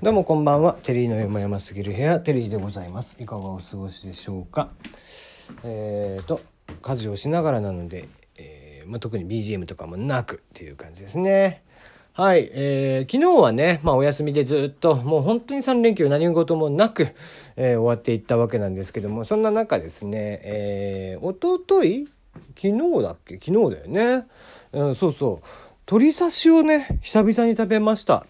どうもこんばんは。テリーの山々すぎる部屋、テリーでございます。いかがお過ごしでしょうか。えーと、家事をしながらなので、えーまあ、特に BGM とかもなくっていう感じですね。はい、えー昨日はね、まあお休みでずっと、もう本当に3連休何事もなく、えー終わっていったわけなんですけども、そんな中ですね、えー、おととい昨日だっけ？昨日だよね。うん、そうそう。鶏刺しをね、久々に食べました。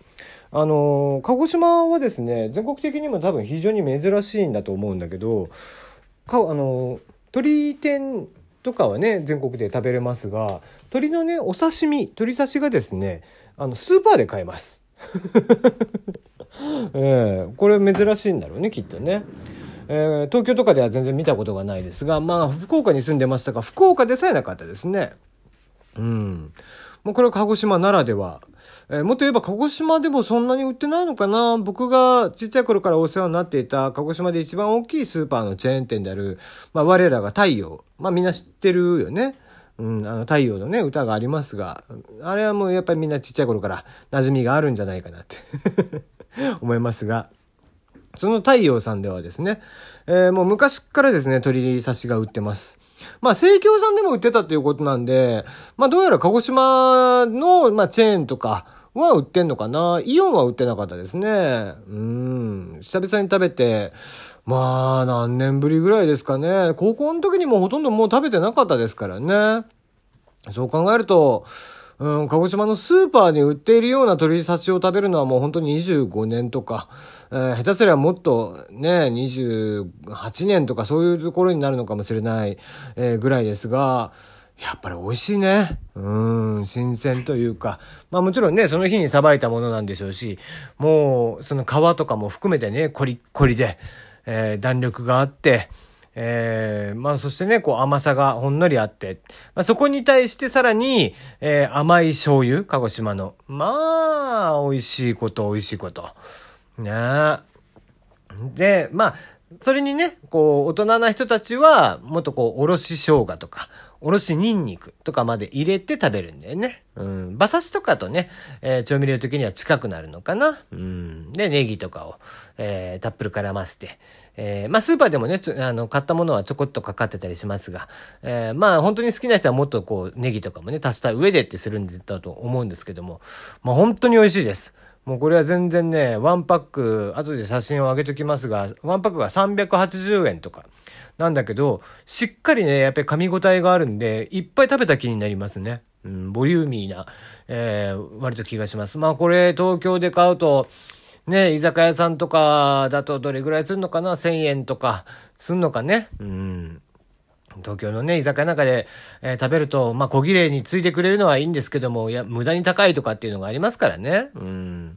あの鹿児島はですね、全国的にも多分非常に珍しいんだと思うんだけど、かあのー鶏天とかはね全国で食べれますが鶏のねお刺身鶏刺しがですねあのスーパーで買えます、ええこれ珍しいんだろうねきっとね、えー東京とかでは全然見たことがないですがまあ福岡に住んでましたが福岡でさえなかったですね。うん。もうこれは鹿児島ならでは。えーもっと言えば鹿児島でもそんなに売ってないのかな僕がちっちゃい頃からお世話になっていた鹿児島で一番大きいスーパーのチェーン店である、まあ我らが太陽。まあみんな知ってるよね。うん、あの太陽のね、歌がありますが、あれはもうやっぱりみんなちっちゃい頃から馴染みがあるんじゃないかなって 思いますが。その太陽さんではですね、えーもう昔からですね、鶏刺しが売ってます。まあ、生協さんでも売ってたっていうことなんで、まあ、どうやら鹿児島の、まあ、チェーンとかは売ってんのかな？イオンは売ってなかったですね。うん。久々に食べて、まあ、何年ぶりぐらいですかね。高校の時にもほとんどもう食べてなかったですからね。そう考えると、うん、鹿児島のスーパーに売っているような鶏刺しを食べるのはもう本当に25年とか、えー下手すりゃもっとね、28年とかそういうところになるのかもしれない、えーぐらいですが、やっぱり美味しいね。うん、新鮮というか。まあもちろんね、その日にさばいたものなんでしょうし、もうその皮とかも含めてね、コリッコリで、えー弾力があって、えーまあそしてね、こう甘さがほんのりあって、まあそこに対してさらに、えー甘い醤油、鹿児島の。まあ、美味しいこと、美味しいこと。ね。で、まあ、それにね、こう、大人な人たちは、もっとこう、おろし生姜とか、おろしニンニクとかまで入れて食べるんだよね。うん。馬刺しとかとね、えー調味料的には近くなるのかな。うん。で、ネギとかを、えーたっぷり絡ませて。えーまあ、スーパーでもね、あの、買ったものはちょこっとかかってたりしますが、えーまあ、本当に好きな人はもっとこう、ネギとかもね、足した上でってするんだと思うんですけども、まあ、本当に美味しいです。もうこれは全然ね、ワンパック、後で写真を上げときますが、ワンパックが380円とか。なんだけど、しっかりね、やっぱり噛み応えがあるんで、いっぱい食べた気になりますね。うん、ボリューミーな、えー割と気がします。まあこれ、東京で買うと、ね、居酒屋さんとかだとどれぐらいするのかな ?1000 円とか、すんのかね？うん。東京のね、居酒屋なんかで、えー食べると、まあ、小切れについてくれるのはいいんですけども、いや、無駄に高いとかっていうのがありますからね。うん。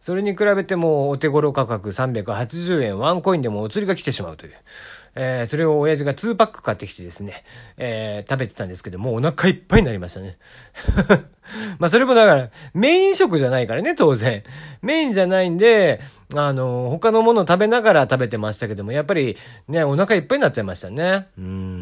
それに比べても、お手頃価格380円、ワンコインでもお釣りが来てしまうという。えーそれを親父が2パック買ってきてですね、えー食べてたんですけど、もお腹いっぱいになりましたね。まあそれもだから、メイン食じゃないからね、当然。メインじゃないんで、あの、他のもの食べながら食べてましたけども、やっぱりね、お腹いっぱいになっちゃいましたね。うん。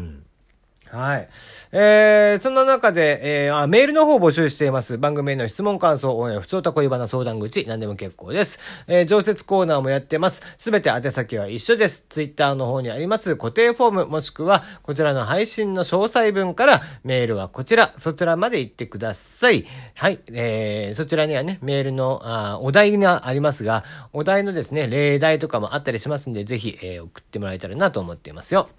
はい。えー、そんな中で、えー、あ、メールの方を募集しています。番組への質問、感想、応援、普通た恋バナ相談口、何でも結構です。えー、常設コーナーもやってます。すべて宛先は一緒です。ツイッターの方にあります固定フォーム、もしくは、こちらの配信の詳細文から、メールはこちら、そちらまで行ってください。はい。えー、そちらにはね、メールの、あお題がありますが、お題のですね、例題とかもあったりしますんで、ぜひ、えー、送ってもらえたらなと思っていますよ。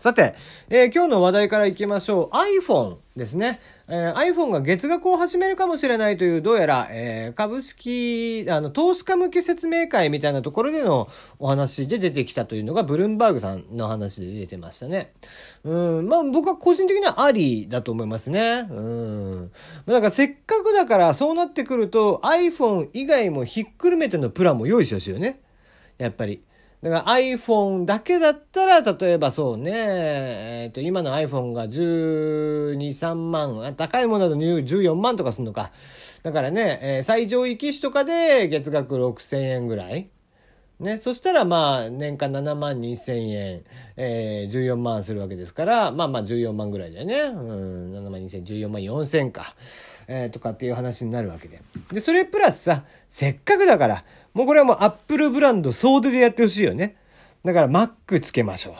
さて、えー今日の話題からいきましょう。iPhone ですね。えー iPhone が月額を始めるかもしれないという、どうやら、えー株式、あの、投資家向け説明会みたいなところでのお話で出てきたというのが、ブルームバーグさんの話で出てましたね。うん、まあ僕は個人的にはありだと思いますね。うん。だからせっかくだから、そうなってくると、iPhone 以外もひっくるめてのプランも用意してほしいよね。やっぱり。だから iPhone だけだったら、例えばそうね、えっ、と、今の iPhone が12、3万、あ高いものだと14万とかするのか。だからね、えー最上位機種とかで月額6000円ぐらい。ね、そしたらまあ年間7万2千円、えー、14万するわけですから、まあまあ14万ぐらいだよね。うん、7万2千、14万4千か。えーとかっていう話になるわけで。で、それプラスさ、せっかくだから、もうこれはもうアップルブランド総出でやってほしいよね。だから Mac つけましょ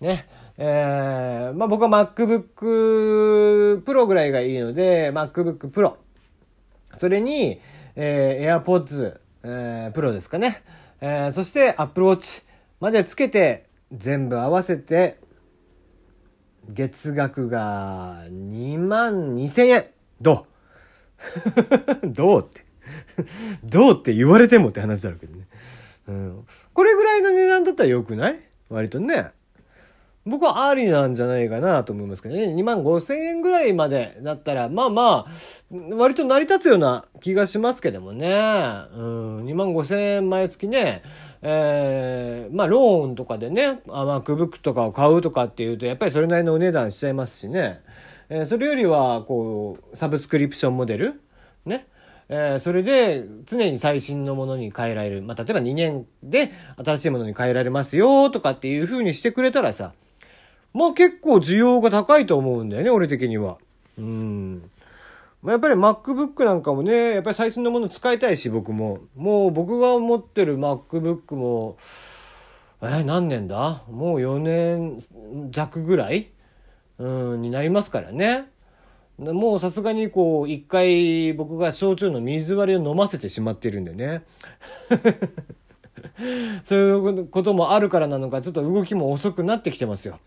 う。ね。えー、まあ僕は MacBook Pro ぐらいがいいので、MacBook Pro。それに、えー、AirPods、えー、Pro ですかね。えー、そして Apple Watch までつけて、全部合わせて、月額が2万2千円。どう？どうって どうって言われてもって話だろうけどね。うん。これぐらいの値段だったらよくない？割とね。僕はありなんじゃないかなと思いますけどね。2万5千円ぐらいまでだったら、まあまあ、割と成り立つような気がしますけどもね。うん、2万5千円毎月ね、えー、まあローンとかでね、MacBook とかを買うとかっていうと、やっぱりそれなりのお値段しちゃいますしね。えー、それよりは、こう、サブスクリプションモデルね。えー、それで常に最新のものに変えられる。まあ、例えば2年で新しいものに変えられますよとかっていう風にしてくれたらさ、まあ結構需要が高いと思うんだよね、俺的には。うん。まあ、やっぱり MacBook なんかもね、やっぱり最新のもの使いたいし、僕も。もう僕が持ってる MacBook も、えー、何年だ？もう4年弱ぐらい？うん、になりますからね。もうさすがにこう、一回僕が焼酎の水割りを飲ませてしまってるんでね。そういうこともあるからなのか、ちょっと動きも遅くなってきてますよ。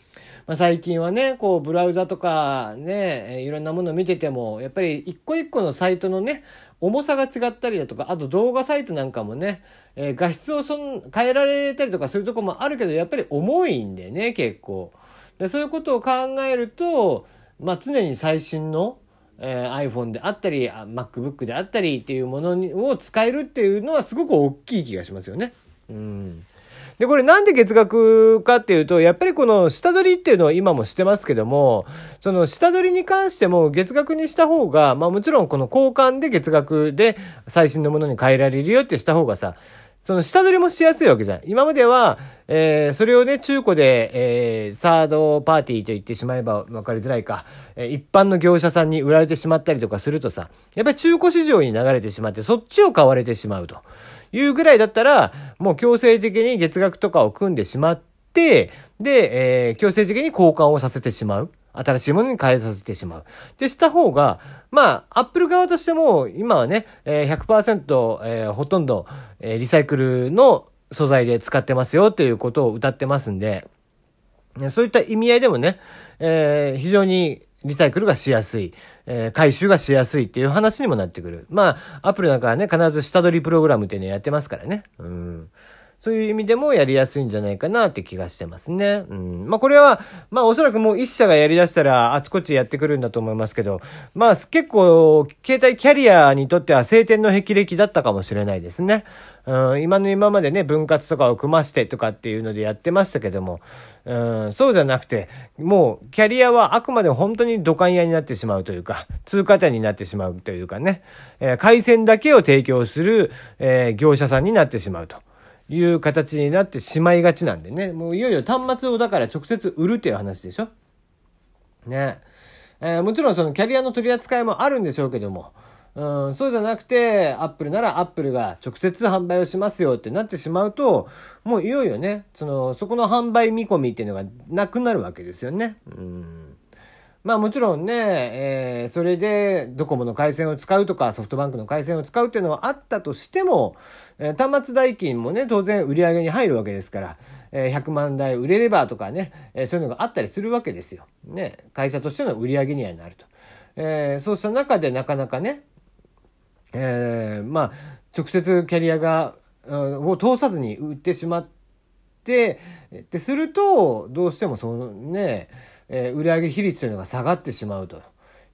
まあ、最近はね、こう、ブラウザとかね、いろんなもの見てても、やっぱり一個一個のサイトのね、重さが違ったりだとか、あと動画サイトなんかもね、えー、画質をそん変えられたりとかそういうとこもあるけど、やっぱり重いんでね、結構。でそういうことを考えると、まあ、常に最新の、えー、iPhone であったり、MacBook であったりっていうものを使えるっていうのはすごく大きい気がしますよね。うん。で、これなんで月額かっていうと、やっぱりこの下取りっていうのは今もしてますけども、その下取りに関しても月額にした方が、まあもちろんこの交換で月額で最新のものに変えられるよってした方がさ、その下取りもしやすいわけじゃん。今までは、えー、それをね、中古で、えー、サードパーティーと言ってしまえば分かりづらいか、えー、一般の業者さんに売られてしまったりとかするとさ、やっぱり中古市場に流れてしまって、そっちを買われてしまうと。いうぐらいだったら、もう強制的に月額とかを組んでしまって、で、え、強制的に交換をさせてしまう。新しいものに変えさせてしまう。で、した方が、まあ、アップル側としても、今はね、100%、えー、ほとんど、え、リサイクルの素材で使ってますよっていうことを歌ってますんで、そういった意味合いでもね、えー、非常にリサイクルがしやすい、えー、回収がしやすいっていう話にもなってくる。まあ、アップルなんかはね、必ず下取りプログラムっていうのをやってますからね。うん。そういう意味でもやりやすいんじゃないかなって気がしてますね。うん。まあこれは、まあおそらくもう一社がやり出したらあちこちやってくるんだと思いますけど、まあ結構、携帯キャリアにとっては晴天の霹靂だったかもしれないですね。うん、今の今までね、分割とかを組ましてとかっていうのでやってましたけども、うん、そうじゃなくて、もうキャリアはあくまで本当に土管屋になってしまうというか、通過点になってしまうというかね、えー、回線だけを提供する、えー、業者さんになってしまうと。いう形になってしまいがちなんでね。もういよいよ端末をだから直接売るっていう話でしょね。えー、もちろんそのキャリアの取り扱いもあるんでしょうけども、うん、そうじゃなくて、アップルならアップルが直接販売をしますよってなってしまうと、もういよいよね、その、そこの販売見込みっていうのがなくなるわけですよね。うんまあもちろんね、えー、それでドコモの回線を使うとかソフトバンクの回線を使うっていうのはあったとしても、えー、端末代金もね、当然売り上げに入るわけですから、えー、100万台売れればとかね、えー、そういうのがあったりするわけですよ。ね、会社としての売り上げにはなると。えー、そうした中でなかなかね、えー、まあ、直接キャリアが、うんを通さずに売ってしまって、ってすると、どうしてもそのね、えー、売上比率というのが下がってしまうと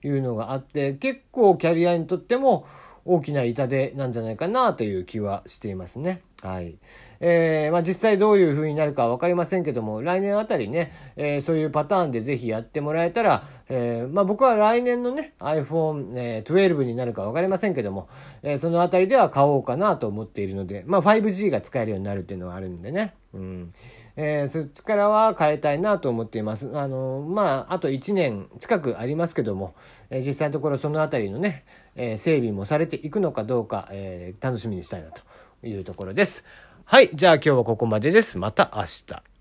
いうのがあって結構キャリアにとっても大きな痛手なんじゃないかなという気はしていますね。はい。えー、まあ、実際どういう風になるか分かりませんけども、来年あたりね、えー、そういうパターンでぜひやってもらえたら、えー、まあ、僕は来年のね、iPhone12 になるか分かりませんけども、えそのあたりでは買おうかなと思っているので、まあ、5G が使えるようになるっていうのはあるんでね。うん。えー、そっちからは変えたいなと思っています。あの、まあ、あと1年近くありますけども、えー、実際のところそのあたりのね、えー、整備もされていくのかどうか、え楽しみにしたいなと。いうところです。はい。じゃあ今日はここまでです。また明日。